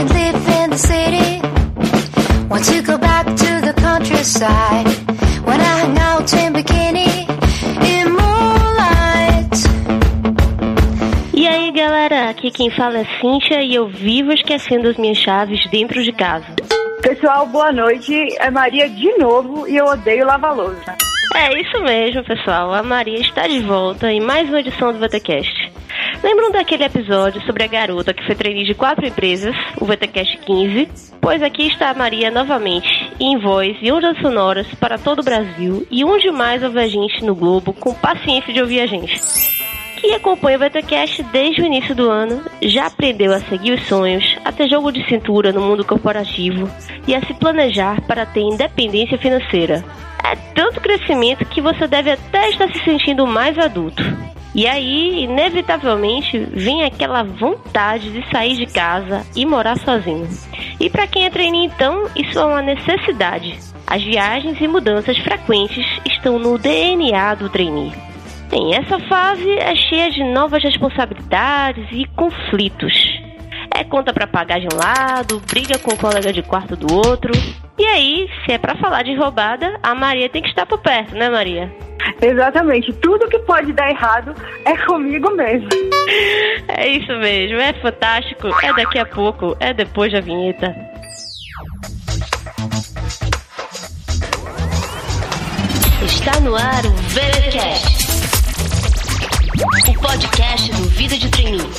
could live in the city. Want to go back to the countryside. When I hang out in bikini. In moonlight. E aí galera, aqui quem fala é Cíntia e eu vivo esquecendo as minhas chaves dentro de casa. Pessoal, boa noite. É Maria de novo e eu odeio lavar louça. É isso mesmo, pessoal. A Maria está de volta em mais uma edição do VTCast. Lembram daquele episódio sobre a garota que foi trainee de quatro empresas, o VTCast 15? Pois aqui está a Maria novamente, em voz e ondas sonoras para todo o Brasil e onde mais ouve a gente no Globo com paciência de ouvir a gente. Que acompanha o VTCast desde o início do ano, já aprendeu a seguir os sonhos, a ter jogo de cintura no mundo corporativo e a se planejar para ter independência financeira. É tanto crescimento que você deve até estar se sentindo mais adulto. E aí, inevitavelmente, vem aquela vontade de sair de casa e morar sozinho. E para quem é trainee, então, isso é uma necessidade. As viagens e mudanças frequentes estão no DNA do trainee. Bem, essa fase é cheia de novas responsabilidades e conflitos. É conta para pagar de um lado, briga com o colega de quarto do outro. E aí, se é para falar de roubada, a Maria tem que estar por perto, né, Maria? Exatamente. Tudo que pode dar errado é comigo mesmo. É isso mesmo, é fantástico. É daqui a pouco, é depois da vinheta. Está no ar o VeraCast, o podcast do Vida de Treininho.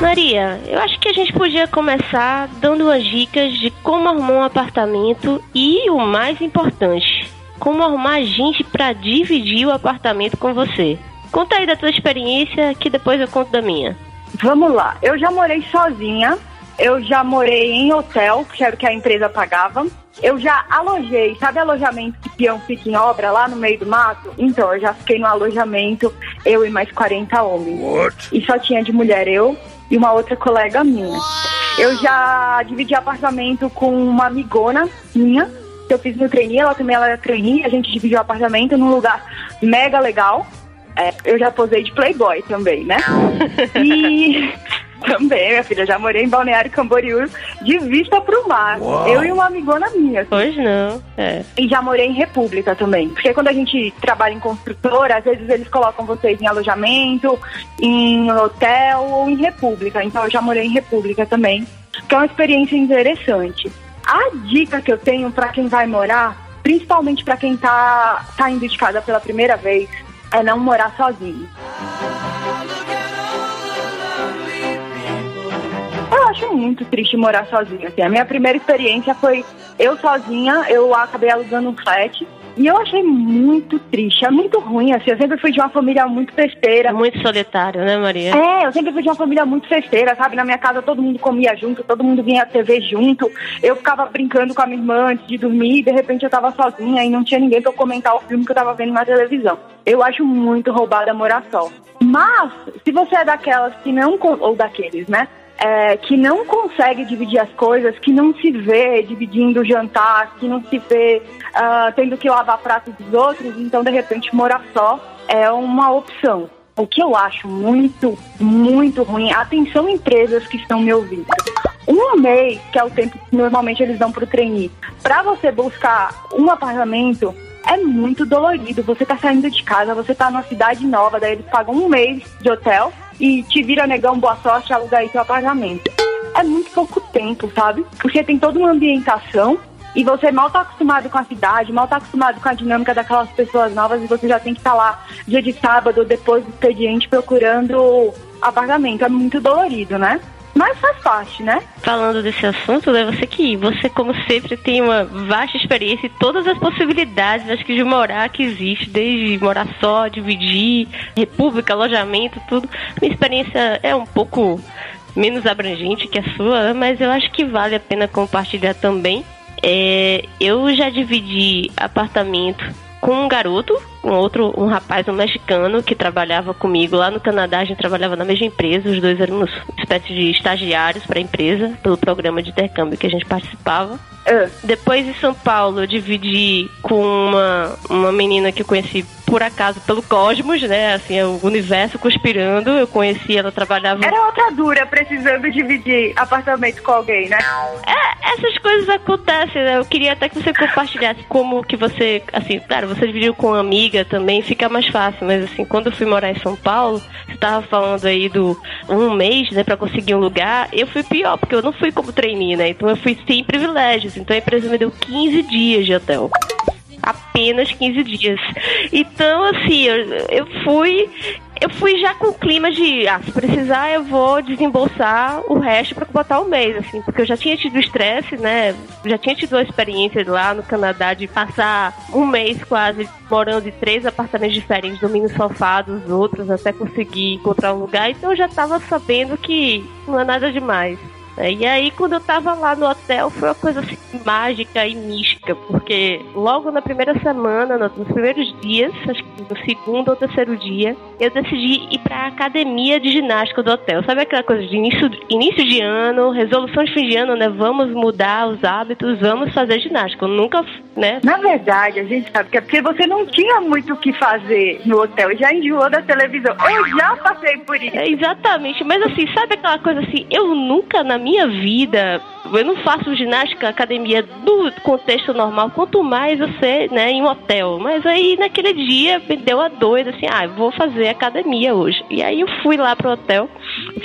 Maria, eu acho que a gente podia começar dando umas dicas de como arrumar um apartamento e o mais importante, como arrumar gente para dividir o apartamento com você. Conta aí da tua experiência que depois eu conto da minha. Vamos lá. Eu já morei sozinha. Eu já morei em hotel, que era o que a empresa pagava. Eu já alojei, sabe alojamento que peão fica em obra lá no meio do mato? Então, eu já fiquei no alojamento, eu e mais 40 homens. E só tinha de mulher eu e uma outra colega minha. Eu já dividi apartamento com uma amigona minha, que eu fiz no trainee, ela também ela era trainee, a gente dividiu apartamento num lugar mega legal. É, eu já posei de playboy também, né? E também, minha filha, já morei em Balneário Camboriú de vista pro mar. Eu e uma amigona minha. assim. Hoje não, é. E já morei em República também. Porque quando a gente trabalha em construtora, às vezes eles colocam vocês em alojamento, em hotel ou em República. Então eu já morei em República também. Que é uma experiência interessante. A dica que eu tenho para quem vai morar, principalmente para quem tá, tá indo de casa pela primeira vez, é não morar sozinho. Acho muito triste morar sozinha. Assim. A minha primeira experiência foi eu sozinha, eu acabei alugando um flat. E eu achei muito triste, é muito ruim, assim. Eu sempre fui de uma família muito festeira. Muito solitário, né, Maria? É, eu sempre fui de uma família muito festeira, sabe? Na minha casa todo mundo comia junto, todo mundo vinha à TV junto. Eu ficava brincando com a minha irmã antes de dormir e de repente eu tava sozinha e não tinha ninguém pra eu comentar o filme que eu tava vendo na televisão. Eu acho muito roubada morar só. Mas, se você é daquelas que não. ou daqueles, né? É, que não consegue dividir as coisas, que não se vê dividindo o jantar, que não se vê ah, tendo que lavar pratos dos outros, então de repente morar só é uma opção. O que eu acho muito, muito ruim, atenção empresas que estão me ouvindo. Um mês, que é o tempo que normalmente eles dão para o trainee, para você buscar um apartamento, é muito dolorido. Você tá saindo de casa, você tá numa cidade nova, daí eles pagam um mês de hotel e te vira negão, boa sorte, aluga aí seu apartamento. É muito pouco tempo, sabe? Porque tem toda uma ambientação e você mal tá acostumado com a cidade, mal tá acostumado com a dinâmica daquelas pessoas novas e você já tem que estar lá dia de sábado, depois do expediente, procurando apartamento. É muito dolorido, né? Mas faz parte, né? Falando desse assunto, né, você que você, como sempre, tem uma vasta experiência e todas as possibilidades, acho que de morar que existe, desde morar só, dividir, república, alojamento, tudo. Minha experiência é um pouco menos abrangente que a sua, mas eu acho que vale a pena compartilhar também. É, eu já dividi apartamento com um garoto um outro, um rapaz, um mexicano, que trabalhava comigo lá no Canadá. A gente trabalhava na mesma empresa, os dois eram uma espécie de estagiários para a empresa, pelo programa de intercâmbio que a gente participava. Ah, Depois em São Paulo, eu dividi com uma, uma menina que eu conheci por acaso pelo Cosmos, né? Assim, é o universo conspirando. Eu conheci, ela trabalhava. Era outra dura precisando dividir apartamento com alguém, né? É, essas coisas acontecem, né? Eu queria até que você compartilhasse como que você, assim, claro, você dividiu com uma amiga também, fica mais fácil, mas assim, quando eu fui morar em São Paulo, você tava falando aí do um mês, né, pra conseguir um lugar, eu fui pior, porque eu não fui como trainee, né? Então eu fui sem privilégios, então a empresa me deu 15 dias de hotel. Apenas 15 dias. Então, assim, eu, eu fui. Eu fui já com o clima de, ah, se precisar eu vou desembolsar o resto pra botar o mês, assim, porque eu já tinha tido estresse, né? Já tinha tido a experiência lá no Canadá de passar um mês quase morando em três apartamentos diferentes, dormindo sofá dos outros até conseguir encontrar um lugar, então eu já tava sabendo que não é nada demais. E aí, quando eu tava lá no hotel, foi uma coisa assim, mágica e mística, porque logo na primeira semana, no- nos primeiros dias, acho que no segundo ou terceiro dia, eu decidi ir pra academia de ginástica do hotel. Sabe aquela coisa de início, início de ano, resolução de fim de ano, né? Vamos mudar os hábitos, vamos fazer ginástica. Eu nunca, né? Na verdade, a gente sabe que é porque você não tinha muito o que fazer no hotel, já enjoou da televisão. Eu já passei por isso. É, exatamente, mas assim, sabe aquela coisa assim, eu nunca na minha vida, eu não faço ginástica academia do contexto normal, quanto mais você, né, em um hotel. Mas aí naquele dia me deu a doida assim, ah, vou fazer academia hoje. E aí eu fui lá pro hotel,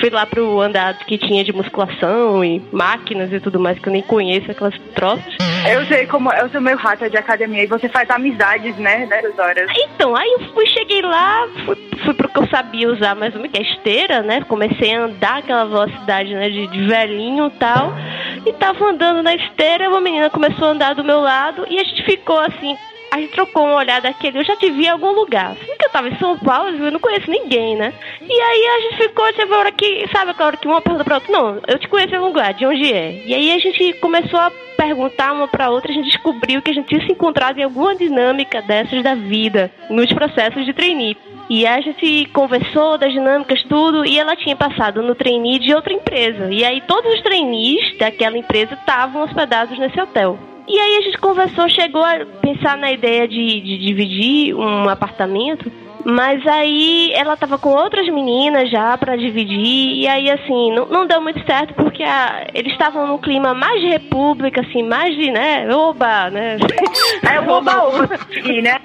fui lá pro andar que tinha de musculação e máquinas e tudo mais, que eu nem conheço aquelas troças. Eu sei como eu sou meio rata de academia e você faz amizades, né, nessas horas. Então, aí eu fui, cheguei lá, fui, fui pro que eu sabia usar mais uma que é esteira, né? Comecei a andar aquela velocidade, né? De, de velhinho e tal. E tava andando na esteira, uma menina começou a andar do meu lado e a gente ficou assim. A gente trocou uma olhada daquele, eu já te vi em algum lugar. Assim que eu tava em São Paulo, eu não conheço ninguém, né? E aí a gente ficou, teve a hora que, sabe aquela hora que uma pergunta pra outra, não, eu te conheço em algum lugar, de onde é? E aí a gente começou a perguntar uma pra outra, a gente descobriu que a gente tinha se encontrado em alguma dinâmica dessas da vida, nos processos de trainee. E a gente conversou das dinâmicas, tudo, e ela tinha passado no trainee de outra empresa. E aí todos os trainees daquela empresa estavam hospedados nesse hotel. E aí a gente conversou, chegou a pensar na ideia de, de dividir um apartamento, mas aí ela tava com outras meninas já pra dividir, e aí assim, não, não deu muito certo porque a- eles estavam num clima mais de república, assim, mais de, né, oba, né? Eu vou oba e né?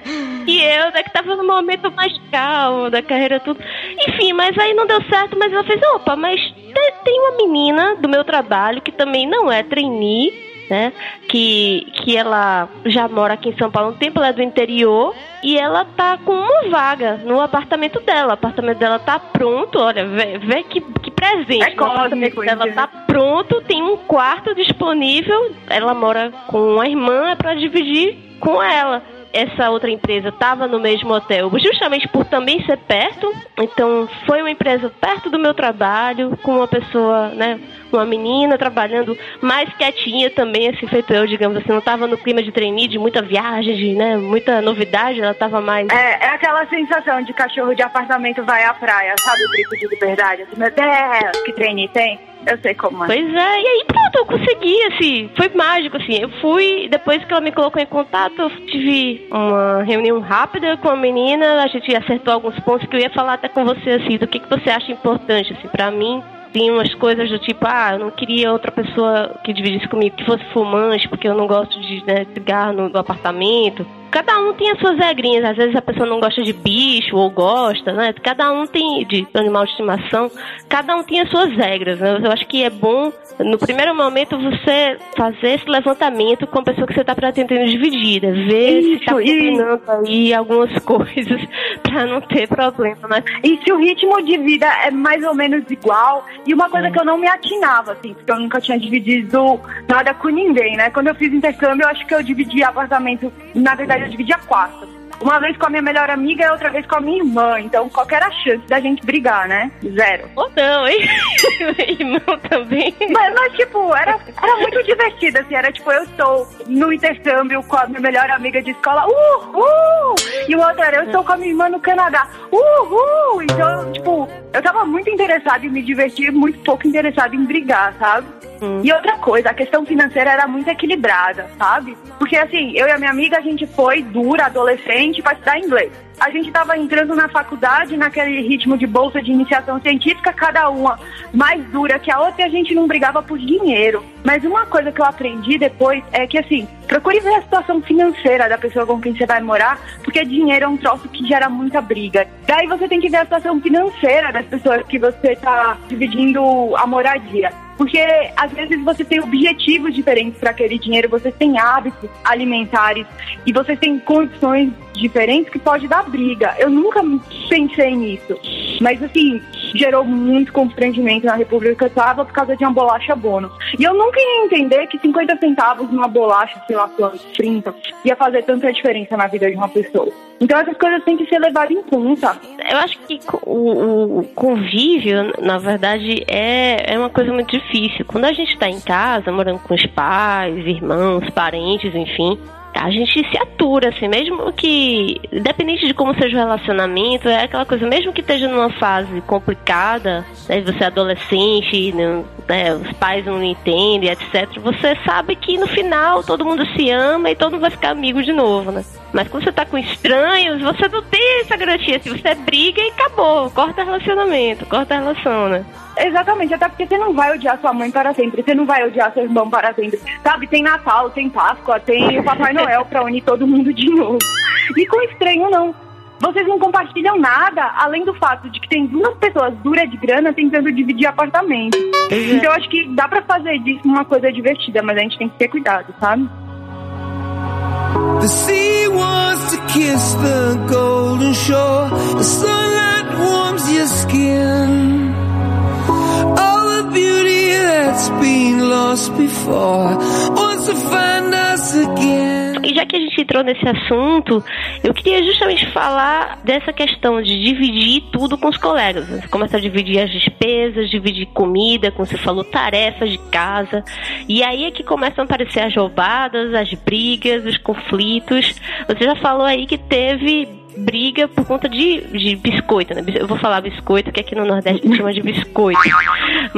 E eu, né, que tava num momento mais calmo da carreira, tudo. Enfim, mas aí não deu certo, mas ela fez, opa, mas te- tem uma menina do meu trabalho que também não é trainee, né? Que, que ela já mora aqui em São Paulo há um tempo, ela é do interior e ela tá com uma vaga no apartamento dela. O apartamento dela tá pronto, olha, vê, vê que, que presente. É o apartamento cósmico, dela tá pronto, tem um quarto disponível. Ela mora com uma irmã, é pra dividir com ela. Essa outra empresa estava no mesmo hotel, justamente por também ser perto. Então, foi uma empresa perto do meu trabalho, com uma pessoa, né, uma menina trabalhando mais quietinha também, assim, feito eu, digamos assim. Não estava no clima de trainee, de muita viagem, de, né, muita novidade. Ela estava mais É, é aquela sensação de cachorro de apartamento vai à praia, sabe o grito de liberdade? Assim, meu Deus, que treine tem? Eu sei como é. Pois é, e aí pronto, eu consegui, assim, foi mágico, assim, eu fui, depois que ela me colocou em contato, eu tive uma reunião rápida com a menina, a gente acertou alguns pontos que eu ia falar até com você, assim, do que, que você acha importante, assim, pra mim, tem umas coisas do tipo, ah, eu não queria outra pessoa que dividisse comigo que fosse fumante, porque eu não gosto de né, cigarro no, no apartamento. Cada um tem as suas regrinhas. Às vezes a pessoa não gosta de bicho ou gosta, né? Cada um tem de animal de estimação. Cada um tem as suas regras. Né? Eu acho que é bom, no primeiro momento, você fazer esse levantamento com a pessoa que você está pretendendo dividir, né? Ver se está Isso, isso. combinando aí algumas coisas para não ter problema, né? E se o ritmo de vida é mais ou menos igual, e uma coisa que eu não me atinava, assim, porque eu nunca tinha dividido nada com ninguém, né? Quando eu fiz intercâmbio, eu acho que eu dividi apartamento, na verdade eu dividia quarto. Uma vez com a minha melhor amiga e outra vez com a minha irmã. Então, qual que era a chance da gente brigar, né? Zero. Ou não, hein? Irmão também. Mas, mas, tipo, era, era muito divertido, assim. Era tipo, eu estou no intercâmbio com a minha melhor amiga de escola. Uhul! E o outro era, eu estou com a minha irmã no Canadá. Uhul! Então, tipo, eu tava muito interessada em me divertir, muito pouco interessada em brigar, sabe? Hum. E outra coisa, a questão financeira era muito equilibrada, sabe? Porque assim, eu e a minha amiga, a gente foi dura, adolescente, pra estudar inglês. A gente tava entrando na faculdade naquele ritmo de bolsa de iniciação científica, cada uma mais dura que a outra, e a gente não brigava por dinheiro. Mas uma coisa que eu aprendi depois é que assim, procure ver a situação financeira da pessoa com quem você vai morar, porque dinheiro é um troço que gera muita briga. Daí você tem que ver a situação financeira das pessoas que você tá dividindo a moradia. Porque às vezes você tem objetivos diferentes para aquele dinheiro, você tem hábitos alimentares e você tem condições diferentes que pode dar briga. Eu nunca pensei nisso. Mas assim, gerou muito constrangimento na República tava por causa de uma bolacha bônus. E eu nunca ia entender que 50 centavos numa bolacha, sei lá quantos, 30, ia fazer tanta diferença na vida de uma pessoa. Então essas coisas têm que ser levadas em conta. Eu acho que o, o convívio, na verdade, é, é uma coisa muito difícil. Quando a gente está em casa, morando com os pais, irmãos, parentes, enfim, a gente se atura, assim, mesmo que, independente de como seja o relacionamento, é aquela coisa, mesmo que esteja numa fase complicada, né, você é adolescente, não- né, os pais não entendem, etc., você sabe que no final todo mundo se ama e todo mundo vai ficar amigo de novo, né? Mas quando você tá com estranhos, você não tem essa garantia. Se você briga e acabou, corta relacionamento, corta relação, né? Exatamente, até porque você não vai odiar sua mãe para sempre, você não vai odiar seu irmão para sempre. Sabe, tem Natal, tem Páscoa, tem o Papai Noel para unir todo mundo de novo. E com estranho não. Vocês não compartilham nada, além do fato de que tem duas pessoas duras de grana tentando dividir apartamento. Então eu acho que dá pra fazer disso uma coisa divertida, mas a gente tem que ter cuidado, sabe? The sea wants to kiss the golden shore. The sunlight warms your skin. All the beauty that's been lost before wants to find us again. E já que a gente entrou nesse assunto, eu queria justamente falar dessa questão de dividir tudo com os colegas. Você começa a dividir as despesas, dividir comida, como você falou, tarefas de casa. E aí é que começam a aparecer as roubadas, as brigas, os conflitos. Você já falou aí que teve briga por conta de, de biscoito, né? Eu vou falar biscoito, que aqui no Nordeste a gente chama de biscoito.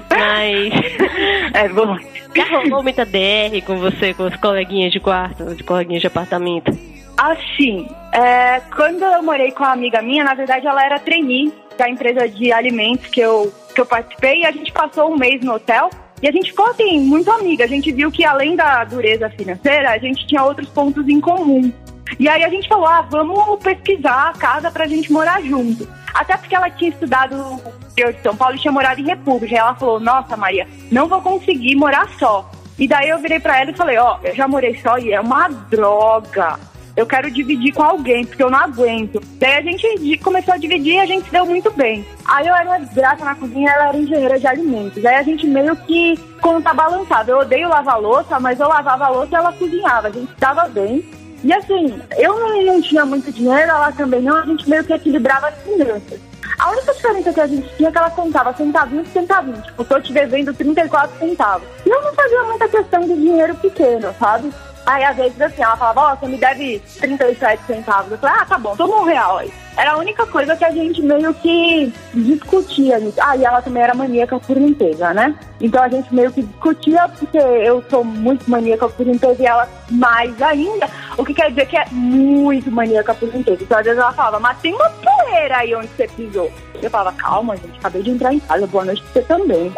Mas. É, bom. Já rolou muita DR com você, com os coleguinhas de quarto, de coleguinhas de apartamento? Assim, é, quando eu morei com uma amiga minha, na verdade ela era trainee da empresa de alimentos que eu, que eu participei e a gente passou um mês no hotel. E a gente ficou assim, muito amiga. A gente viu que além da dureza financeira, a gente tinha outros pontos em comum. E aí a gente falou, ah, vamos pesquisar a casa pra gente morar junto. Até porque ela tinha estudado no de São Paulo e tinha morado em República. Ela falou, nossa, Maria, não vou conseguir morar só. E daí eu virei pra ela e falei, ó, eu já morei só e é uma droga. Eu quero dividir com alguém, porque eu não aguento. Daí a gente começou a dividir e a gente se deu muito bem. Aí eu era uma desgraça na cozinha, ela era engenheira de alimentos. Aí a gente meio que contrabalançava. Eu odeio lavar louça, mas eu lavava louça e ela cozinhava. A gente estava bem. E assim, eu não, não tinha muito dinheiro, ela também não, a gente meio que equilibrava as finanças. A única diferença que a gente tinha é que ela contava centavinhos, centavinhos. Tipo, tô te devendo 34 centavos. E eu não fazia muita questão de dinheiro pequeno, sabe? Aí, às vezes, assim, ela falava, ó, você me deve 37 centavos. Eu falei, ah, tá bom, toma um real aí. Era a única coisa que a gente meio que discutia. Ah, e ela também era maníaca por limpeza, né? Então a gente meio que discutia, porque eu sou muito maníaca por limpeza e ela mais ainda. O que quer dizer que é muito maníaca por limpeza. Então às vezes ela falava, mas tem uma poeira aí onde você pisou. Eu falava, calma, gente, acabei de entrar em casa, boa noite pra você também.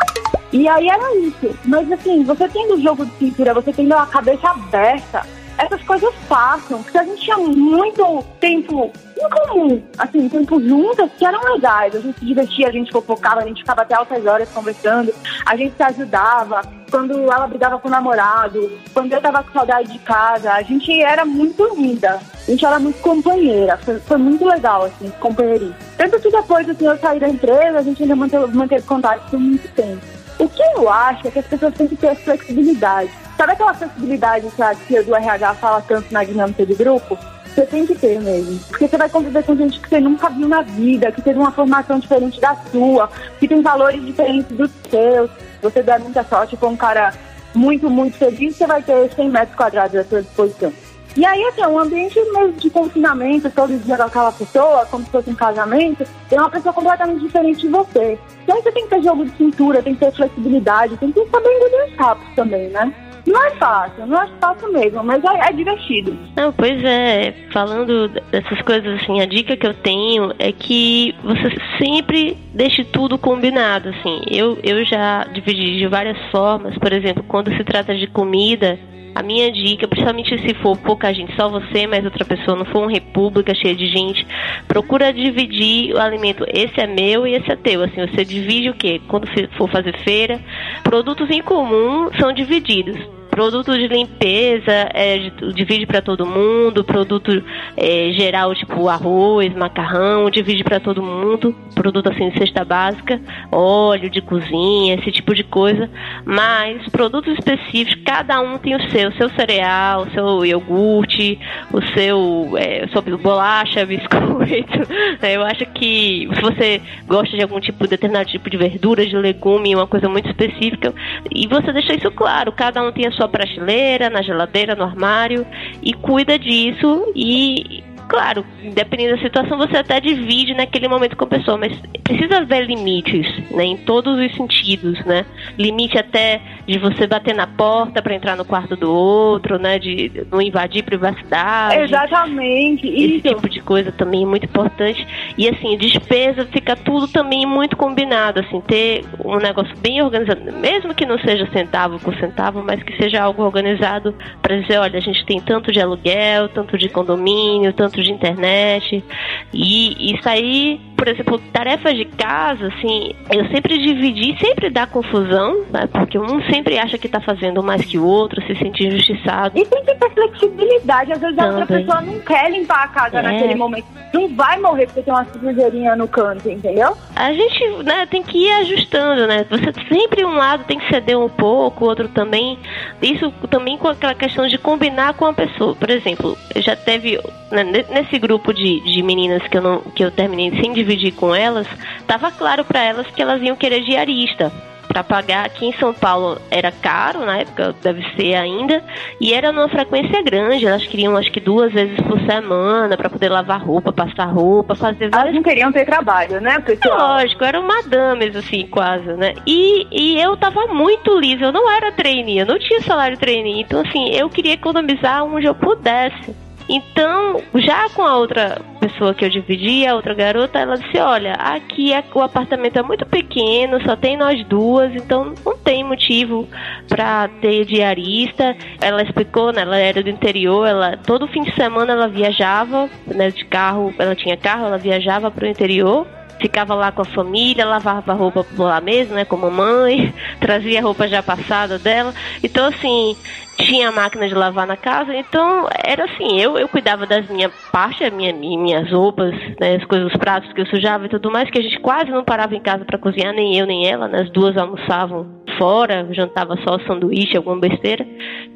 E aí era isso. Mas assim, você tendo o jogo de cintura, você tendo a cabeça aberta, essas coisas passam. Porque a gente tinha muito tempo em comum, assim, tempo juntas que eram legais. A gente se divertia, a gente fofocava, a gente ficava até altas horas conversando, a gente se ajudava. Quando ela brigava com o namorado, quando eu tava com saudade de casa, a gente era muito unida. A gente era muito companheira. Foi, foi muito legal, assim, companheirismo. Tanto que depois, assim, eu saí da empresa, a gente ainda manteve, manteve contato por muito tempo. O que eu acho é que as pessoas têm que ter flexibilidade. Sabe aquela flexibilidade que a tia do RH fala tanto na dinâmica de grupo? Você tem que ter mesmo. Porque você vai conviver com gente que você nunca viu na vida, que teve uma formação diferente da sua, que tem valores diferentes dos seus. Você der muita sorte com um cara muito, muito feliz, você vai ter 100 metros quadrados à sua disposição. E aí, assim, é um ambiente mesmo de confinamento, todo dia com aquela pessoa, como se fosse um casamento, é uma pessoa completamente diferente de você. Então você tem que ter jogo de cintura, tem que ter flexibilidade, tem que saber engolir os também, né? Não é fácil, não é fácil mesmo, mas é, é, divertido. Não, pois é, falando dessas coisas assim, a dica que eu tenho é que você sempre deixe tudo combinado, assim. Eu, eu já dividi de várias formas, por exemplo, quando se trata de comida, a minha dica, principalmente se for pouca gente, só você, mais outra pessoa, não for uma república cheia de gente, procura dividir o alimento. Esse é meu e esse é teu. Assim, você divide o quê? Quando for fazer feira, produtos em comum são divididos produto de limpeza é, divide para todo mundo, produto é, geral tipo arroz, macarrão, divide para todo mundo, produto assim de cesta básica, óleo de cozinha, esse tipo de coisa, mas produtos específicos, cada um tem o seu, seu cereal, o seu iogurte, o seu, é, bolacha, biscoito. É, eu acho que se você gosta de algum tipo, determinado tipo de verdura, de legume, uma coisa muito específica, e você deixa isso claro, cada um tem a sua sua prateleira, na geladeira, no armário e cuida disso e claro, dependendo da situação, você até divide naquele momento com a pessoa, mas precisa haver limites, né, em todos os sentidos, né? Limite até de você bater na porta para entrar no quarto do outro, né, de não invadir privacidade. Exatamente. Esse isso. tipo de coisa também é muito importante. E assim, despesa fica tudo também muito combinado, assim, ter um negócio bem organizado, mesmo que não seja centavo por centavo, mas que seja algo organizado para dizer, olha, a gente tem tanto de aluguel, tanto de condomínio, tanto de internet. E isso aí, por exemplo, tarefas de casa, assim, eu sempre dividi, sempre dá confusão, né? Porque um sempre acha que tá fazendo mais que o outro, se sente injustiçado. E tem que ter flexibilidade. Às vezes a outra pessoa não quer limpar a casa é. naquele momento. Não vai morrer porque tem uma sujeirinha no canto, entendeu? A gente, né, tem que ir ajustando, né? Você sempre um lado tem que ceder um pouco, o outro também. Isso também com aquela questão de combinar com a pessoa. Por exemplo, já teve né, nesse grupo de, de meninas que eu, não, que eu terminei sem dividir com elas, tava claro para elas que elas iam querer diarista para pagar aqui em São Paulo era caro na época, deve ser ainda, e era numa frequência grande. Elas queriam acho que duas vezes por semana para poder lavar roupa, passar roupa, fazer várias... Elas não queriam ter trabalho, né, pessoal? Lógico, eram madames assim, quase, né? E, e eu tava muito livre, eu não era trainee, eu não tinha salário trainee, então assim, eu queria economizar onde eu pudesse. Então, já com a outra pessoa que eu dividi, a outra garota, ela disse: Olha, aqui é, o apartamento é muito pequeno, só tem nós duas, então não tem motivo para ter diarista. Ela explicou, né? Ela era do interior, ela todo fim de semana ela viajava, né? De carro, ela tinha carro, ela viajava para o interior ficava lá com a família, lavava roupa lá mesmo, né, com a mamãe, trazia a roupa já passada dela. Então, assim, tinha máquina de lavar na casa, então era assim, eu, eu cuidava das minhas partes, minha, minhas roupas, né, as coisas, os pratos que eu sujava e tudo mais, que a gente quase não parava em casa para cozinhar, nem eu nem ela, né, as duas almoçavam fora, jantava só sanduíche, alguma besteira.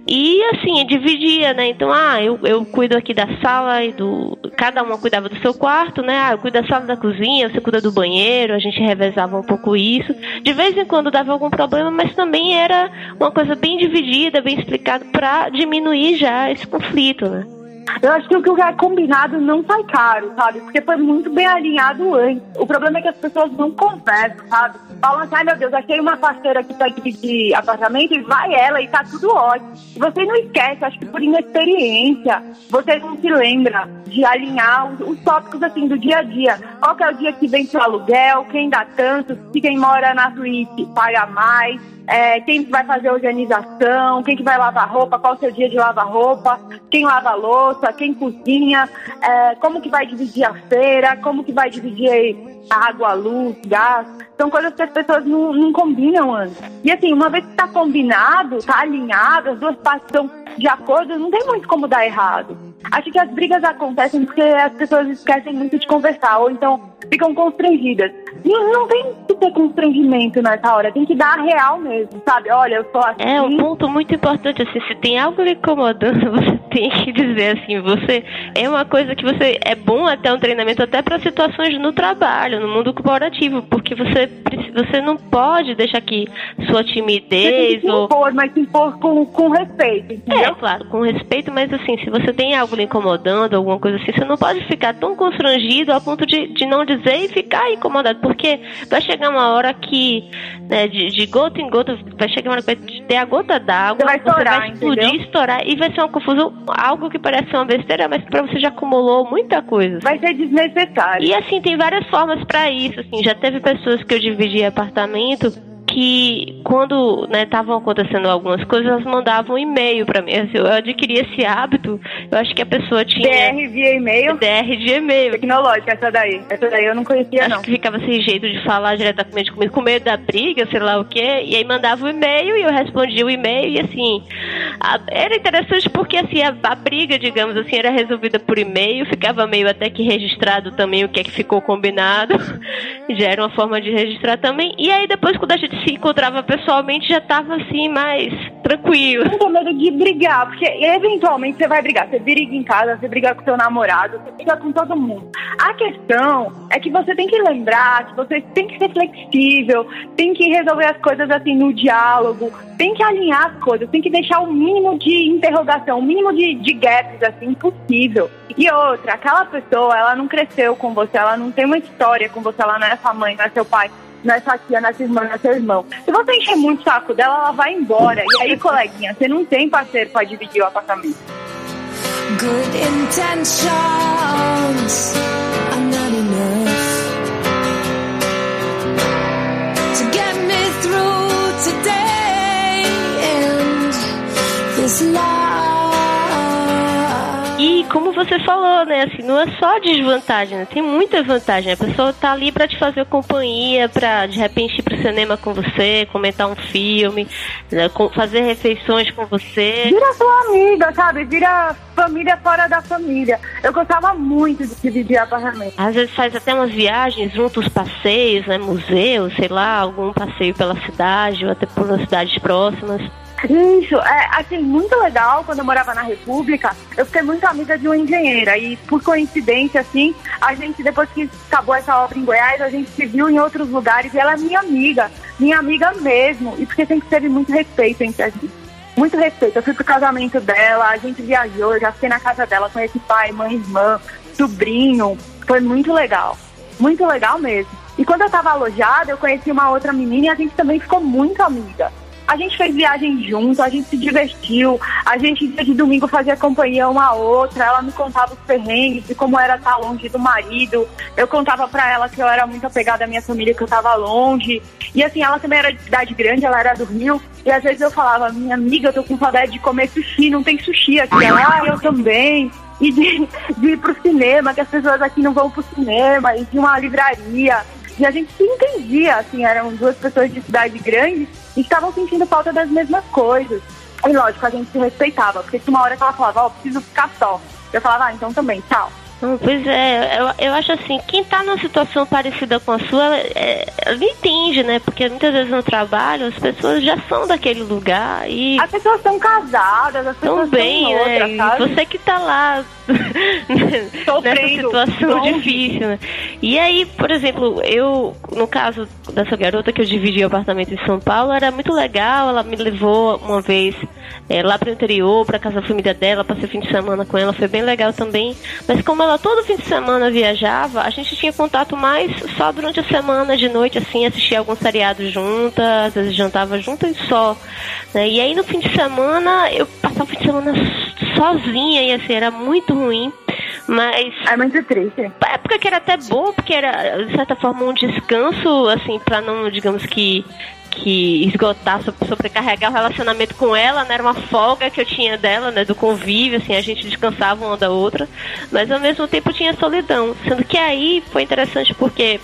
E assim, dividia, né? Então, ah, eu, eu cuido aqui da sala e do. Cada uma cuidava do seu quarto, né? Ah, eu cuido da sala da cozinha, você cuida do banheiro, a gente revezava um pouco isso. De vez em quando dava algum problema, mas também era uma coisa bem dividida, bem explicada, para diminuir já esse conflito, né? Eu acho que o que é combinado não sai caro, sabe? Porque foi muito bem alinhado antes. O problema é que as pessoas não conversam, sabe? Falam assim, ai meu Deus, achei uma parceira que tá de apartamento e vai ela e tá tudo ótimo. E você não esquece, acho que por inexperiência, você não se lembra de alinhar os, os tópicos assim do dia a dia. Qual que é o dia que vem seu aluguel, quem dá tanto, se quem mora na suíte paga mais é, quem vai fazer organização, quem que vai lavar roupa, qual o seu dia de lavar roupa, quem lava a louça, quem cozinha, é, como que vai dividir a feira, como que vai dividir água, luz, gás. São coisas que as pessoas não, não combinam antes. E assim, uma vez que está combinado, está alinhado, as duas partes estão de acordo, não tem muito como dar errado. Acho que as brigas acontecem porque as pessoas esquecem muito de conversar, ou então ficam constrangidas. Não, não tem que ter constrangimento nessa hora, tem que dar a real mesmo, sabe? Olha, eu sou assim. É um ponto muito importante, assim, se tem algo lhe incomodando, você tem que dizer assim, você é uma coisa que você é bom até um treinamento até para situações no trabalho, no mundo corporativo, porque você você não pode deixar que sua timidez se ou impor, mas se impor com, com respeito, entendeu? é, claro, com respeito, mas assim, se você tem algo lhe incomodando, alguma coisa assim, você não pode ficar tão constrangido a ponto de, de não dizer e ficar incomodado, porque vai chegar uma hora que, né, de, de gota em gota, vai chegar uma hora que vai ter a gota d'água, Você vai estourar, vai explodir, entendeu? estourar, e vai ser uma confusão, algo que parece ser uma besteira, mas pra você já acumulou muita coisa. Vai ser desnecessário. E assim, tem várias formas pra isso, assim, já teve pessoas que eu dividi apartamento que quando estavam acontecendo algumas coisas, elas mandavam um e-mail pra mim. Assim, eu adquiri esse hábito, eu acho que a pessoa tinha DR via e-mail. DR de e-mail. Tecnológica, essa daí. Essa daí eu não conhecia, Acho não. que ficava sem jeito de falar diretamente comigo, com medo da briga, sei lá o quê. E aí mandava o e-mail e eu respondia o e-mail e assim. a- era interessante porque assim, a, a briga, digamos assim, era resolvida por e-mail, ficava meio até que registrado também o que é que ficou combinado. já era uma forma de registrar também. E aí depois quando a gente se encontrava pessoalmente já tava assim mais tranquilo. Não tenho medo de brigar, porque eventualmente você vai brigar. Você briga em casa, você briga com seu namorado, você briga com todo mundo. A questão é que você tem que lembrar que você tem que ser flexível, tem que resolver as coisas assim no diálogo, tem que alinhar as coisas, tem que deixar o mínimo de interrogação, o mínimo de, de gaps assim possível. E outra, aquela pessoa, ela não cresceu com você, ela não tem uma história com você, ela não é sua mãe, não é seu pai. Sua tia, sua irmã, seu irmão. Se você encher muito o saco dela, ela vai embora. E aí, coleguinha, você não tem parceiro pra dividir o apartamento. Good intentions are not enough to get me through today and this life. Como você falou, né, assim, não é só desvantagem, né? Tem muita vantagem. A pessoa tá ali pra te fazer companhia, pra de repente ir pro cinema com você, comentar um filme, né, fazer refeições com você. Vira sua amiga, sabe? Vira família fora da família. Eu gostava muito de dividir apartamento. Às vezes faz até umas viagens juntos, passeios, né, museus, sei lá, algum passeio pela cidade ou até por cidades próximas. Isso, é assim, muito legal. Quando eu morava na República, eu fiquei muito amiga de uma engenheira. E por coincidência, assim, a gente, depois que acabou essa obra em Goiás, a gente se viu em outros lugares e ela é minha amiga, minha amiga mesmo. E porque sempre teve muito respeito entre a gente. Muito respeito. Eu fui pro casamento dela, a gente viajou, eu já fiquei na casa dela, conheci pai, mãe, irmã, sobrinho. Foi muito legal. Muito legal mesmo. E quando eu tava alojada, eu conheci uma outra menina e a gente também ficou muito amiga. A gente fez viagem junto, a gente se divertiu, a gente de domingo fazia companhia uma a outra, ela me contava os perrengues de como era estar longe do marido, eu contava pra ela que eu era muito apegada à minha família, que eu tava longe, e assim, ela também era de cidade grande, ela era do Rio, e às vezes eu falava, minha amiga, eu tô com saudade de comer sushi, não tem sushi aqui, ela, ah, eu também, e de, de ir pro cinema, que as pessoas aqui não vão pro cinema, e de uma livraria, e a gente se entendia, assim, eram duas pessoas de cidade grande e estavam sentindo falta das mesmas coisas. E lógico, a gente se respeitava, porque tinha uma hora que ela falava, ó, preciso ficar só. Eu falava, ah, então também, tchau. Hum, Pois é, eu, eu acho assim, quem tá numa situação parecida com a sua, é, ela entende, né? Porque muitas vezes no trabalho as pessoas já são daquele lugar e As pessoas estão casadas, as pessoas tão bem, estão né? outra, E sabe? você que tá lá nessa situação difícil, né? E aí, por exemplo, eu, no caso dessa garota que eu dividi o apartamento em São Paulo, era muito legal, ela me levou uma vez é, lá pro interior, pra casa da família dela, passei fim de semana com ela, foi bem legal também. Mas como ela todo fim de semana viajava, a gente tinha contato mais só durante a semana, de noite, assim, assistia alguns seriados juntas, às vezes jantava juntas só. né? E aí no fim de semana, eu passava o fim de semana sozinha e assim, era muito ruim. Mas É muito triste. época que era até boa, porque era, de certa forma, um descanso, assim, pra não, digamos que que esgotar, so- sobrecarregar o relacionamento com ela, né? Era uma folga que eu tinha dela, né? Do convívio, assim, a gente descansava uma da outra, mas ao mesmo tempo tinha solidão. Sendo que aí foi interessante porque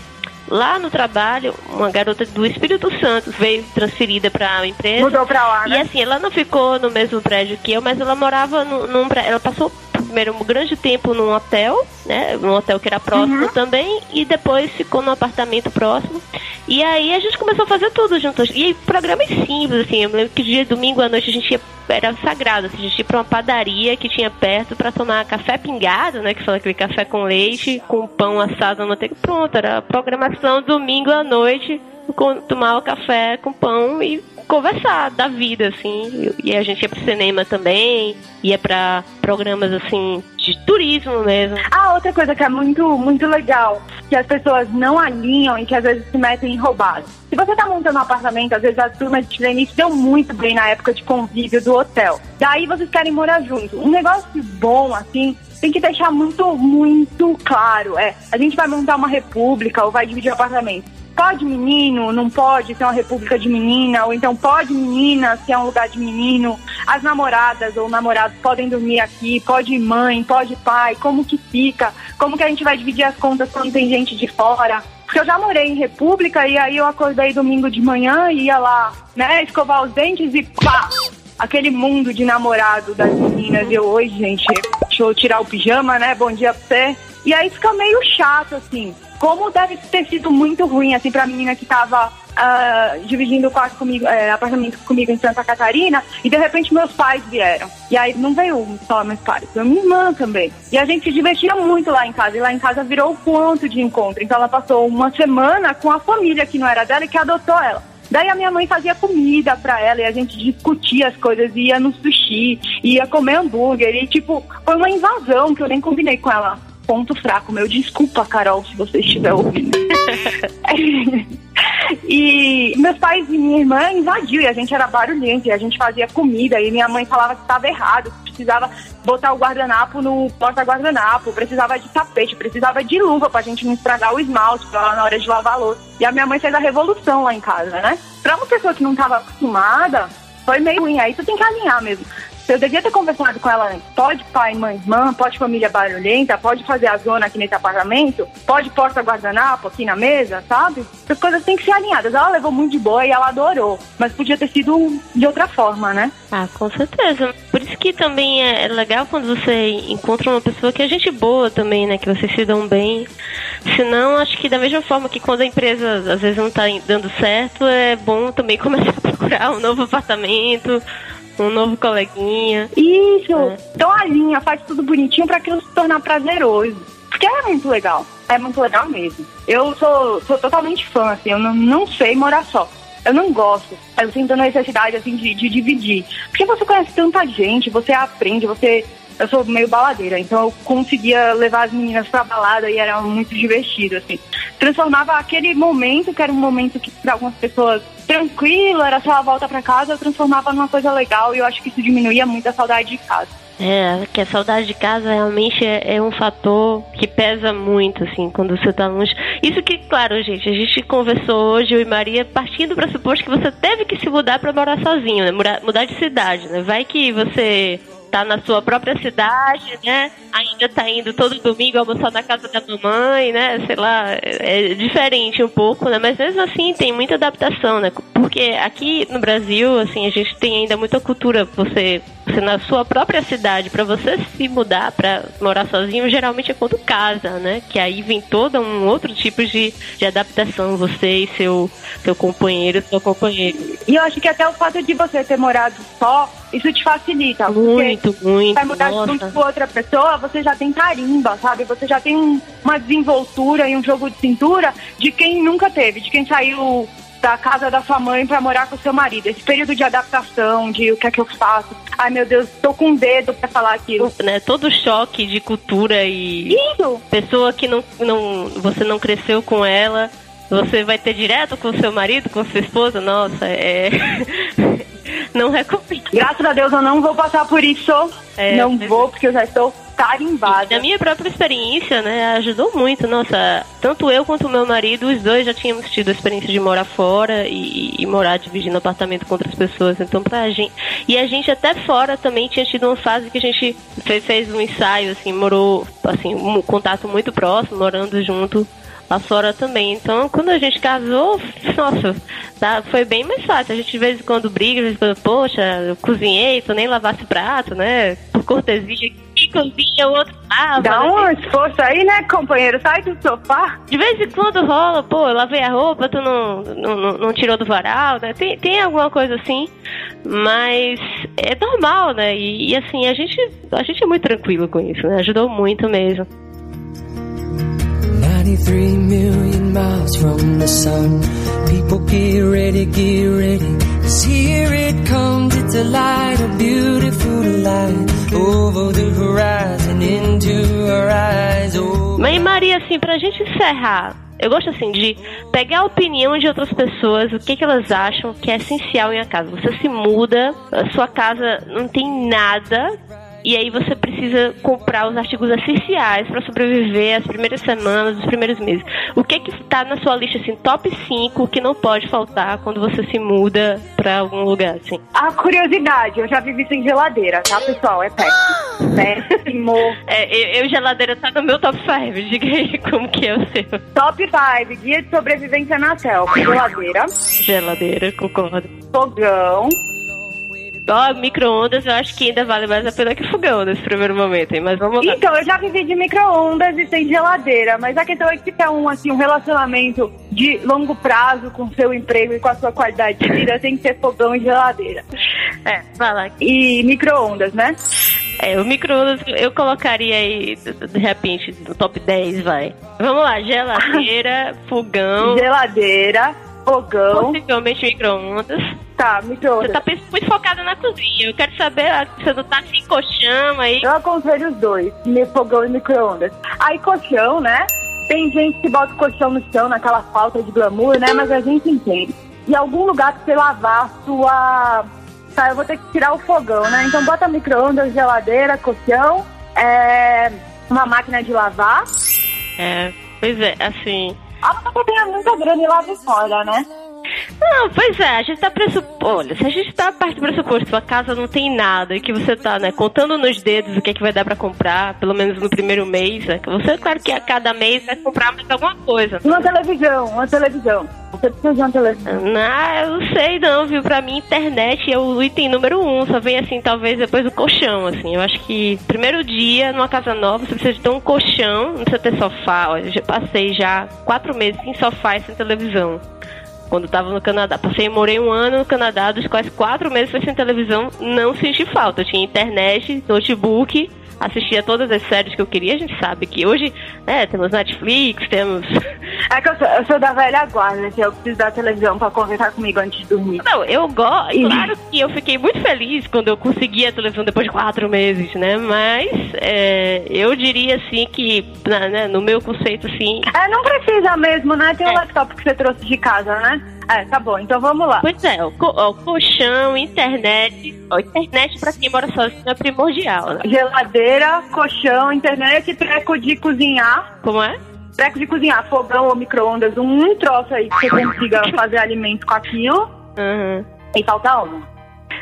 lá no trabalho, uma garota do Espírito Santo veio transferida pra a empresa. Mudou pra lá, E né? assim, ela não ficou no mesmo prédio que eu, mas ela morava no, num prédio. Ela passou primeiro um grande tempo num hotel, né? Um hotel que era próximo também, e depois ficou num apartamento próximo. E aí a gente começou a fazer tudo juntos. E programas simples, assim. Eu lembro que dia domingo à noite a gente ia, era sagrado, assim, a gente ia pra uma padaria que tinha perto pra tomar café pingado, né? Que fala aquele café com leite, com pão assado na manteiga. Pronto, era a programação domingo à noite, com, tomar o café com pão e conversar da vida, assim. E a gente ia pro cinema também, ia pra programas, assim, de turismo mesmo. Ah, outra coisa que é muito, muito legal, que as pessoas não alinham e que às vezes se metem em roubadas. Se você tá montando um apartamento, às vezes as turmas de treinistas deu muito bem na época de convívio do hotel. Daí vocês querem morar junto. Um negócio bom, assim, tem que deixar muito, muito claro. É, a gente vai montar uma república ou vai dividir apartamento. Pode menino, não pode ser uma república de menina, ou então pode menina se é um lugar de menino. As namoradas ou namorados podem dormir aqui, pode mãe, pode pai, como que fica, como que a gente vai dividir as contas quando tem gente de fora. Porque eu já morei em república e aí eu acordei domingo de manhã e ia lá, né, escovar os dentes e pá! Aquele mundo de namorado das meninas. E eu, oi, gente, deixa eu tirar o pijama, né? Bom dia pra você. E aí fica meio chato, assim. Como deve ter sido muito ruim, assim, pra menina que tava ah, dividindo o quarto comigo, é, apartamento comigo em Santa Catarina, e de repente meus pais vieram. E aí não veio só meus pais, veio minha irmã também. E a gente se divertia muito lá em casa, e lá em casa virou o ponto de encontro. Então ela passou uma semana com a família que não era dela e que adotou ela. Daí a minha mãe fazia comida pra ela e a gente discutia as coisas, ia no sushi, ia comer hambúrguer e tipo, foi uma invasão que eu nem combinei com ela. Ponto fraco meu. Desculpa, Carol, se você estiver ouvindo. e meus pais e minha irmã invadiu e a gente era barulhento e a gente fazia comida e minha mãe falava que estava errado, que precisava botar o guardanapo no porta-guardanapo, precisava de tapete, precisava de luva pra gente não estragar o esmalte lá na hora de lavar a louça. E a minha mãe fez a revolução lá em casa, né? Pra uma pessoa que não tava acostumada, foi meio ruim. Aí tu tem que alinhar mesmo. Eu devia ter conversado com ela antes. Pode pai, mãe, irmã, pode família barulhenta, pode fazer a zona aqui nesse apartamento, pode porta-guardanapo aqui na mesa, sabe? As coisas têm que ser alinhadas. Ela levou muito de boa e ela adorou. Mas podia ter sido de outra forma, né? Ah, com certeza. Por isso que também é legal quando você encontra uma pessoa que é gente boa também, né? Que vocês se dão bem. Senão, acho que da mesma forma que quando a empresa às vezes não tá dando certo, é bom também começar a procurar um novo apartamento, um novo coleguinha. Isso. É. Então alinha, faz tudo bonitinho pra aquilo se tornar prazeroso. Porque é muito legal. É muito legal mesmo. Eu sou, sou totalmente fã, assim, eu não, não sei morar só. Eu não gosto. Eu sinto a necessidade, assim, de, de dividir. Porque você conhece tanta gente, você aprende, você... Eu sou meio baladeira, então eu conseguia levar as meninas pra balada e era muito divertido, assim. Transformava aquele momento, que era um momento que para algumas pessoas tranquilo, era só a volta pra casa, eu transformava numa coisa legal e eu acho que isso diminuía muito a saudade de casa. É, que a saudade de casa realmente é, é um fator que pesa muito, assim, quando você tá longe. Isso que, claro, gente, a gente conversou hoje, eu e Maria, partindo do pressuposto que você teve que se mudar pra morar sozinho, né? Mudar, mudar de cidade, né? Vai que você tá na sua própria cidade, né? Ainda tá indo todo domingo almoçar na casa da mamãe, né? Sei lá, é é diferente um pouco, né? Mas mesmo assim tem muita adaptação, né? Porque aqui no Brasil, assim, a gente tem ainda muita cultura, você, você na sua própria cidade, pra você se mudar pra morar sozinho, geralmente é quando casa, né? Que aí vem todo um outro tipo de, de adaptação, você e seu, seu companheiro, seu companheiro. E eu acho que até o fato de você ter morado só, isso te facilita. Muito, muito. vai mudar junto Nossa. com outra pessoa, você já tem tarimba, sabe? Você já tem um- uma desenvoltura e um jogo de cintura de quem nunca teve, de quem saiu da casa da sua mãe pra morar com o seu marido. Esse período de adaptação, de o que é que eu faço. Ai, meu Deus, tô com um dedo pra falar aquilo. Né, todo choque de cultura e Isso! pessoa que não, não você não cresceu com ela, você vai ter direto com o seu marido, com sua esposa, nossa, é não recomendo. Graças a Deus eu não vou passar por isso. É, não mas- vou, porque eu já estou tarimbada. Na minha própria experiência, né, ajudou muito. Nossa, tanto eu quanto o meu marido, os dois já tínhamos tido a experiência de morar fora e, e morar dividindo apartamento com outras pessoas. Então, pra gente. E a gente até fora também tinha tido uma fase que a gente fez, fez um ensaio, assim, morou, assim, um contato muito próximo, morando junto lá fora também. Então, quando a gente casou, nossa, tá, foi bem mais fácil. A gente de vez em quando briga, de vez em quando, poxa, eu cozinhei, tu nem lavasse prato, né? Por cortesia. Que cozinha, o outro lava. Dá né? um esforço aí, né, companheiro? Sai do sofá. De vez em quando rola, pô, eu lavei a roupa, tu não, não, não, não tirou do varal, né? Tem, tem alguma coisa assim, mas é normal, né? E, e, assim, a gente, a gente é muito tranquilo com isso, né? Ajudou muito mesmo. 93 million miles from the sun. People get ready, get ready. 'Cause here it comes, it's a light, a beautiful light. Over the horizon, into our eyes. Oh, Mas Maria, assim, pra gente encerrar, eu gosto assim de pegar a opinião de outras pessoas, o que, que elas acham que é essencial em a casa. Você se muda, a sua casa não tem nada. E aí você precisa comprar os artigos essenciais para sobreviver as primeiras semanas, os primeiros meses. O que que tá na sua lista assim, top 5 que não pode faltar quando você se muda para algum lugar assim? A curiosidade, eu já vivi sem geladeira, tá, pessoal? É péssimo. Péssimo. É, eu, eu geladeira tá no meu top 5. Diga aí como que é o seu. Top 5, guia de sobrevivência na selva. Geladeira, Geladeira, concordo. fogão, Ó, micro-ondas eu acho que ainda vale mais a pena que fogão nesse primeiro momento, hein? Mas vamos lá. Então, eu já vivi de micro-ondas e sem geladeira, mas a questão é que é um, assim, um relacionamento de longo prazo com o seu emprego e com a sua qualidade de vida, tem que ter fogão e geladeira. É, vai lá. E micro-ondas, né? É, o micro-ondas eu colocaria aí, de repente, no top 10, vai. Vamos lá, geladeira, fogão, Geladeira, fogão, possivelmente micro-ondas. Tá, Você micro-ondas. tá muito focada na cozinha. Eu quero saber, ah, você não tá sem colchão aí. Eu aconselho os dois, fogão e micro-ondas. Aí, colchão, né? Tem gente que bota o colchão no chão, naquela falta de glamour, né? Mas a gente entende. E algum lugar pra você lavar a sua. Tá, eu vou ter que tirar o fogão, né? Então bota micro-ondas, geladeira, colchão, é... uma máquina de lavar. É, pois é, assim. A pessoa tem muita grana e lava fora, né? Não, pois é, a gente tá pressuposto. Olha, se a gente tá parte do pressuposto sua casa não tem nada e que você tá, né, contando nos dedos o que é que vai dar pra comprar, pelo menos no primeiro mês, né? Você, claro que a cada mês vai comprar mais alguma coisa. Uma televisão, uma televisão. Você precisa de uma televisão. Não, eu não sei não, viu? Pra mim, internet é o item número um. Só vem assim, talvez depois do colchão, assim. Eu acho que primeiro dia, numa casa nova, você precisa de ter um colchão, não precisa ter sofá. Olha, eu já passei já quatro meses sem sofá e sem televisão. Quando tava no Canadá. Passei, morei um ano no Canadá, dos quais quatro meses foi sem televisão, não senti falta. Eu tinha internet, notebook, assistia todas as séries que eu queria. A gente sabe que hoje, né, temos Netflix, temos É que eu sou, eu sou da velha guarda, que eu preciso da televisão pra conversar comigo antes de dormir. Não, eu gosto. Claro que eu fiquei muito feliz quando eu consegui a televisão depois de quatro meses, né? Mas é, eu diria assim que, na- né, no meu conceito, assim. É, não precisa mesmo, né? Tem o É. laptop que você trouxe de casa, né? É, tá bom, então vamos lá. Pois é, o, co- o colchão, internet. Ó, internet pra quem mora sozinho é primordial, né? Geladeira, colchão, internet, treco de cozinhar. Como é? Treco de cozinhar, fogão ou micro-ondas, um troço aí que você consiga fazer alimento com aquilo. Uhum. E falta um.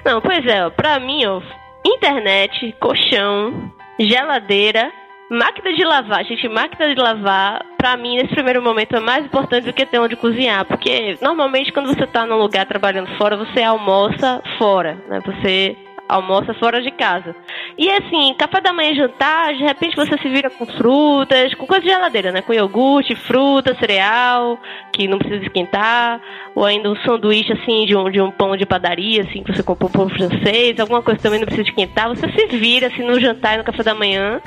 Não, pois é, ó, pra mim, ó, internet, colchão, geladeira, máquina de lavar. Gente, máquina de lavar, pra mim, nesse primeiro momento, é mais importante do que ter onde cozinhar. Porque, normalmente, quando você tá num lugar trabalhando fora, você almoça fora, né? Você almoça fora de casa. E assim, café da manhã e jantar, de repente você se vira com frutas, com coisa de geladeira, né? Com iogurte, fruta, cereal, que não precisa esquentar, ou ainda um sanduíche assim de um, de um pão de padaria, assim, que você comprou um pão francês, alguma coisa também não precisa esquentar, você se vira assim no jantar e no café da manhã.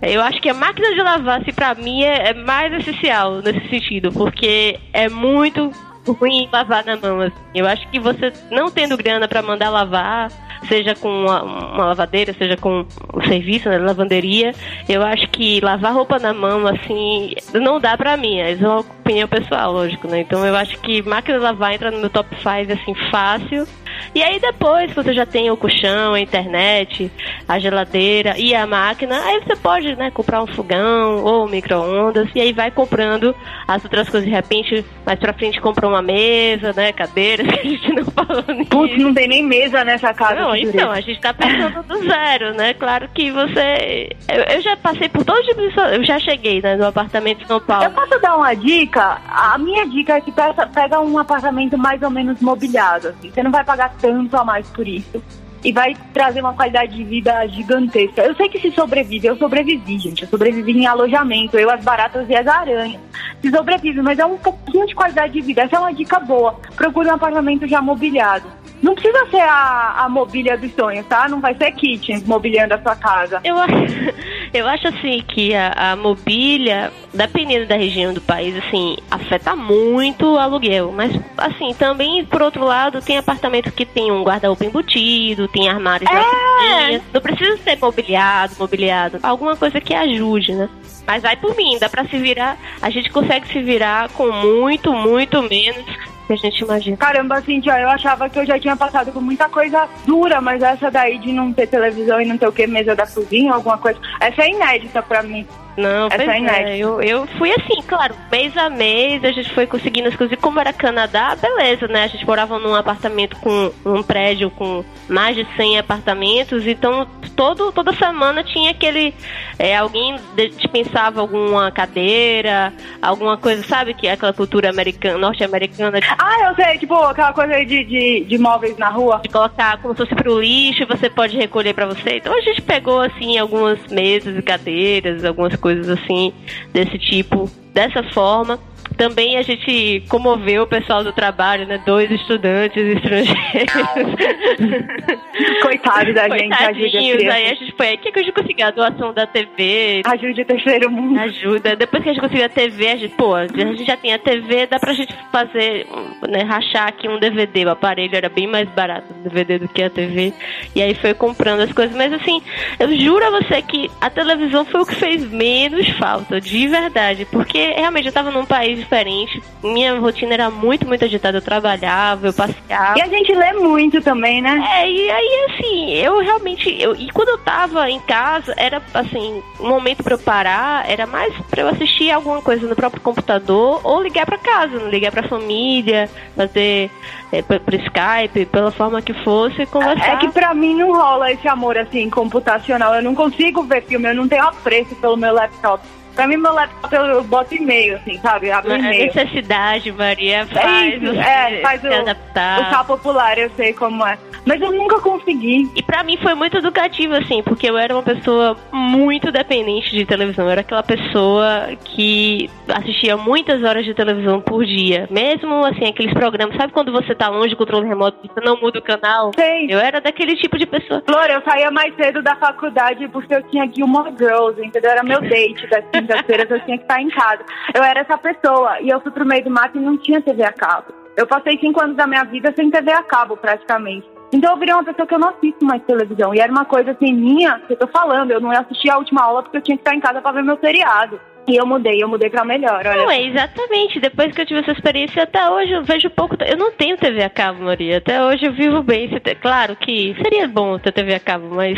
Eu acho que a máquina de lavar, assim, pra mim, é, é mais essencial nesse sentido, porque é muito ruim lavar na mão. Assim. Eu acho que você não tendo grana pra mandar lavar, seja com uma, uma lavadeira, seja com um serviço, né, lavanderia, eu acho que lavar roupa na mão, assim, não dá pra mim. Isso é uma opinião pessoal, lógico, né? Então eu acho que máquina de lavar entra no meu top 5, assim, fácil. E aí depois você já tem o colchão, a internet, a geladeira e a máquina, aí você pode, né, comprar um fogão ou um micro-ondas e aí vai comprando as outras coisas. De repente, mais pra frente compra uma mesa, né, cadeiras, que a gente não falou nisso. Putz, não tem nem mesa nessa casa. Não, então, dureza. a gente tá pensando do zero, né? Claro que você. Eu, eu já passei por todo tipo de. so- Eu já cheguei, né, no apartamento em São Eu Paulo. posso dar uma dica? A minha dica é que pega um apartamento mais ou menos mobiliado. Assim. Você não vai pagar tanto a mais por isso. E vai trazer uma qualidade de vida gigantesca. Eu sei que se sobrevive, eu sobrevivi, gente. Eu sobrevivi em alojamento, eu, as baratas e as aranhas. Se sobrevive, mas é um pouquinho de qualidade de vida. Essa é uma dica boa. Procure um apartamento já mobiliado. Não precisa ser a, a mobília dos sonhos, tá? Não vai ser kitchen mobiliando a sua casa. Eu, a- eu acho assim que a, a mobília, dependendo da região do país, assim, afeta muito o aluguel. Mas, assim, também, por outro lado, tem apartamento que tem um guarda-roupa embutido, tem armários na cozinha. Não precisa ser mobiliado, mobiliado. Alguma coisa que ajude, né? Mas vai por mim, dá pra se virar. A gente consegue se virar com muito, muito menos que a gente imagina. Caramba, Cintia, eu achava que eu já tinha passado por muita coisa dura, mas essa daí de não ter televisão e não ter o que, mesa da cozinha, alguma coisa, essa é inédita pra mim. Não, Essa pois é é, eu, eu fui assim, claro, mês a mês a gente foi conseguindo as coisas. E como era Canadá, beleza, né? A gente morava num apartamento com um prédio com mais de 100 apartamentos, então todo, toda semana tinha aquele. é, alguém dispensava alguma cadeira, alguma coisa, sabe? Que é aquela cultura americana, norte-americana de Ah, eu sei, tipo, aquela coisa aí de, de, de móveis na rua. de colocar como se fosse pro lixo e você pode recolher pra você. Então a gente pegou assim algumas mesas e cadeiras, algumas coisas assim desse tipo, dessa forma. Também a gente comoveu o pessoal do trabalho, né? Dois estudantes estrangeiros. Coitado da gente, ajude a aí a gente foi aí que a gente conseguiu a doação da TV, Ajude o terceiro mundo. Ajuda. Depois que a gente conseguiu a TV, a gente, pô, a gente já tem a TV, dá pra gente fazer, né, rachar aqui um DVD. O aparelho era bem mais barato o DVD do que a TV. E aí foi comprando as coisas. Mas assim, eu juro a você que a televisão foi o que fez menos falta, de verdade. Porque realmente eu tava num país diferente. Minha rotina era muito, muito agitada. Eu trabalhava, eu passeava. E a gente lê muito também, né? É, e aí assim, eu realmente. Eu, e quando eu tava em casa, era assim, um momento pra eu parar, era mais pra eu assistir alguma coisa no próprio computador ou ligar pra casa, ligar pra família, fazer é, por Skype, pela forma que fosse, conversar. É que pra mim não rola esse amor assim computacional. Eu não consigo ver filme, eu não tenho apreço pelo meu laptop. Pra mim, meu laptop eu boto e-mail, assim, sabe? Abro a e-mail. necessidade, Maria, faz isso, você é, faz se o- adaptar. O chá popular, eu sei como é. Mas eu nunca consegui. E pra mim foi muito educativo, assim, porque eu era uma pessoa muito dependente de televisão. Eu era aquela pessoa que assistia muitas horas de televisão por dia. Mesmo, assim, aqueles programas. Sabe quando você tá longe do controle remoto e você não muda o canal? Sei. Eu era daquele tipo de pessoa. Flor, eu saía mais cedo da faculdade porque eu tinha Gilmore Girls, entendeu? Era meu date das quintas-feiras, eu tinha que estar em casa. Eu era essa pessoa. E eu fui pro meio do mato e não tinha TV a cabo. Eu passei cinco anos da minha vida sem TV a cabo, praticamente. Então eu virei uma pessoa que eu não assisto mais televisão. E era uma coisa assim, minha, que eu tô falando. Eu não ia assistir a última aula porque eu tinha que estar em casa pra ver meu seriado. E eu mudei, eu mudei pra melhor, olha. Não, é exatamente. Depois que eu tive essa experiência, até hoje eu vejo pouco. Eu não tenho TV a cabo, Maria. Até hoje eu vivo bem. Claro que seria bom ter TV a cabo, mas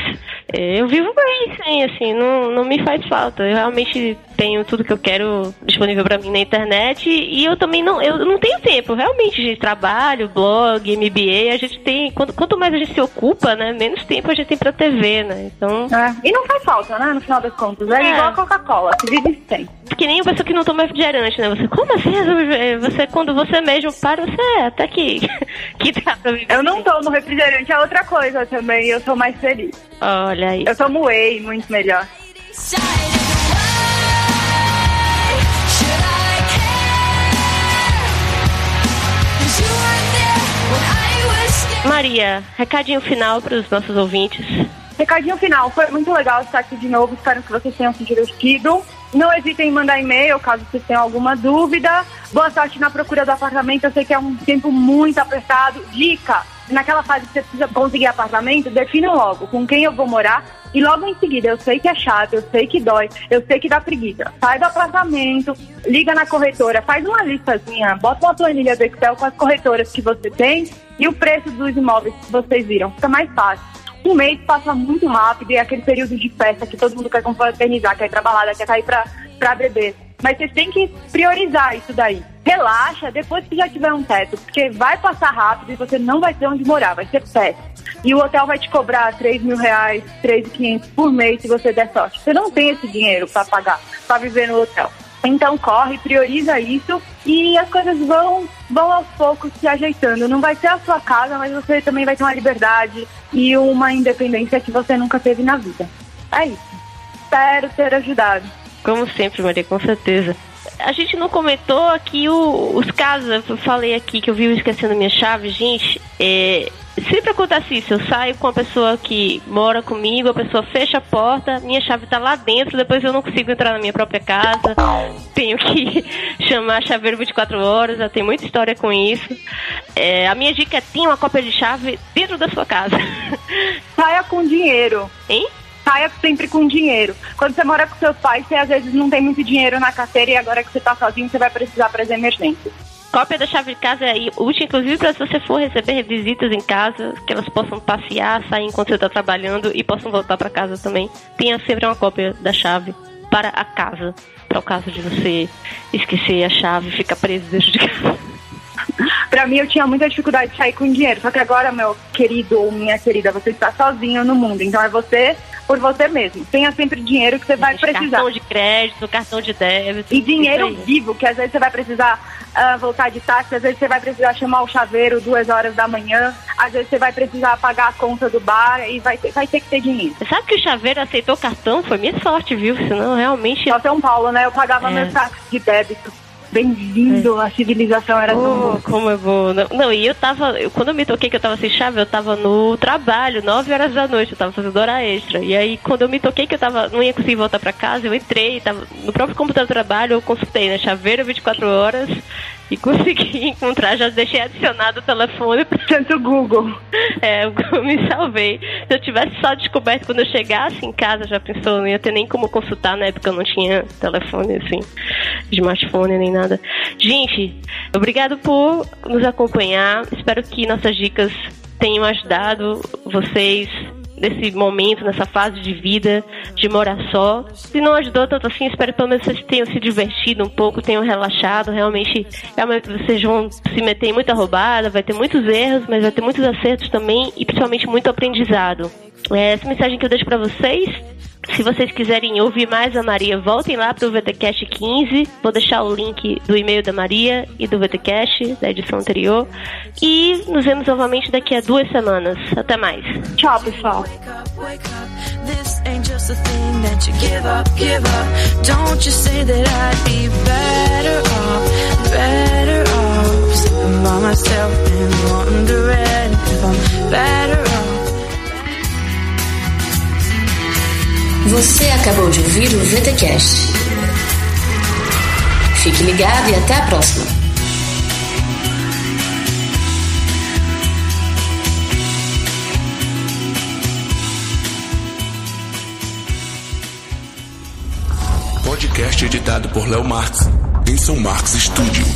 eu vivo bem, sim, assim, não, não me faz falta. Eu realmente tenho tudo que eu quero disponível pra mim na internet e eu também não, eu não tenho tempo, realmente, de trabalho, blog, MBA, a gente tem, quanto, quanto mais a gente se ocupa, né, menos tempo a gente tem pra TV, né, então... É. E não faz falta, né? No final das contas. É, É. igual a Coca-Cola, se vive sem. Que nem pessoa que não toma refrigerante, né? Você, como assim? Você, quando você mesmo para, você é até que, que dá pra viver. Eu não tomo refrigerante, é outra coisa também. Eu sou mais feliz. Olha aí. Eu tomo whey, muito melhor. Maria, recadinho final para os nossos ouvintes. Recadinho final, foi muito legal estar aqui de novo. Espero que vocês tenham se divertido. Não hesitem em mandar e-mail caso vocês tenham alguma dúvida. Boa sorte na procura do apartamento. Eu sei que é um tempo muito apertado. Dica: naquela fase que você precisa conseguir apartamento, defina logo com quem eu vou morar. E logo em seguida, eu sei que é chato, eu sei que dói, eu sei que dá preguiça. Sai do apartamento, liga na corretora, faz uma listazinha, bota uma planilha do Excel com as corretoras que você tem e o preço dos imóveis que vocês viram. Fica mais fácil. Um mês passa muito rápido e é aquele período de festa que todo mundo quer confraternizar, quer balada, quer sair pra, pra beber. Mas vocês têm que priorizar isso daí. Relaxa depois que já tiver um teto, porque vai passar rápido e você não vai ter onde morar, vai ser péssimo. E o hotel vai te cobrar 3 mil reais, 3.500 por mês se você der sorte. Você não tem esse dinheiro pra pagar, pra viver no hotel. Então corre, prioriza isso e as coisas vão, vão aos poucos se ajeitando. Não vai ser a sua casa, mas você também vai ter uma liberdade e uma independência que você nunca teve na vida. É isso. Espero ter ajudado. Como sempre, Maria, com certeza. A gente não comentou aqui o, os casos, eu falei aqui que eu vi esquecendo minha chave, gente. É, sempre acontece isso, eu saio com a pessoa que mora comigo, a pessoa fecha a porta, minha chave tá lá dentro, depois eu não consigo entrar na minha própria casa, tenho que chamar chaveiro 24 horas, já tem muita história com isso. É, a minha dica é tenha uma cópia de chave dentro da sua casa. Saia com dinheiro. Hein? saia sempre com dinheiro. Quando você mora com seus pais, você às vezes não tem muito dinheiro na carteira e agora que você está sozinho, você vai precisar para as emergências. Cópia da chave de casa é útil, inclusive, para se você for receber visitas em casa, que elas possam passear, sair enquanto você está trabalhando e possam voltar para casa também. Tenha sempre uma cópia da chave para a casa, para o caso de você esquecer a chave e ficar preso dentro de casa. Pra mim, eu tinha muita dificuldade de sair com dinheiro. Só que agora, meu querido ou minha querida, você está sozinho no mundo. Então é você por você mesmo. Tenha sempre dinheiro que você vai precisar. Cartão de crédito, cartão de débito. E dinheiro vivo, que às vezes você vai precisar uh, voltar de táxi, às vezes você vai precisar chamar o chaveiro duas horas da manhã, às vezes você vai precisar pagar a conta do bar e vai ter, vai ter que ter dinheiro. Sabe que o chaveiro aceitou cartão? Foi minha sorte, viu? Senão realmente. Só São Paulo, né? Eu pagava é. meu táxi de débito. Bem-vindo, é. a civilização era oh, Como é bom. Não, não, e eu tava. Quando eu me toquei que eu tava sem chave, eu tava no trabalho, 9 horas da noite, eu tava fazendo hora extra. E aí, quando eu me toquei que eu tava. Não ia conseguir voltar pra casa, eu entrei, tava no próprio computador do trabalho, eu consultei, né? Chaveiro 24 horas e consegui encontrar, já deixei adicionado o telefone para tanto Google. É, eu me salvei. Se eu tivesse só descoberto quando eu chegasse em casa, já pensou, não ia ter nem como consultar, na época eu não tinha telefone assim, smartphone nem nada. Gente, obrigado por nos acompanhar. Espero que nossas dicas tenham ajudado vocês nesse momento, nessa fase de vida, de morar só. Se não ajudou tanto assim, espero que pelo menos vocês tenham se divertido um pouco, tenham relaxado. Realmente, realmente vocês vão se meter em muita roubada, vai ter muitos erros, mas vai ter muitos acertos também e principalmente muito aprendizado. É, essa mensagem que eu deixo para vocês se vocês quiserem ouvir mais a Maria, voltem lá para o VTCast 15. Vou deixar o link do e-mail da Maria e do VTCast, da edição anterior. E nos vemos novamente daqui a duas semanas. Até mais. Tchau, pessoal. This ain't Você acabou de ouvir o VTCast. Fique ligado e até a próxima. Podcast editado por Léo Marx, em São Marcos Studio.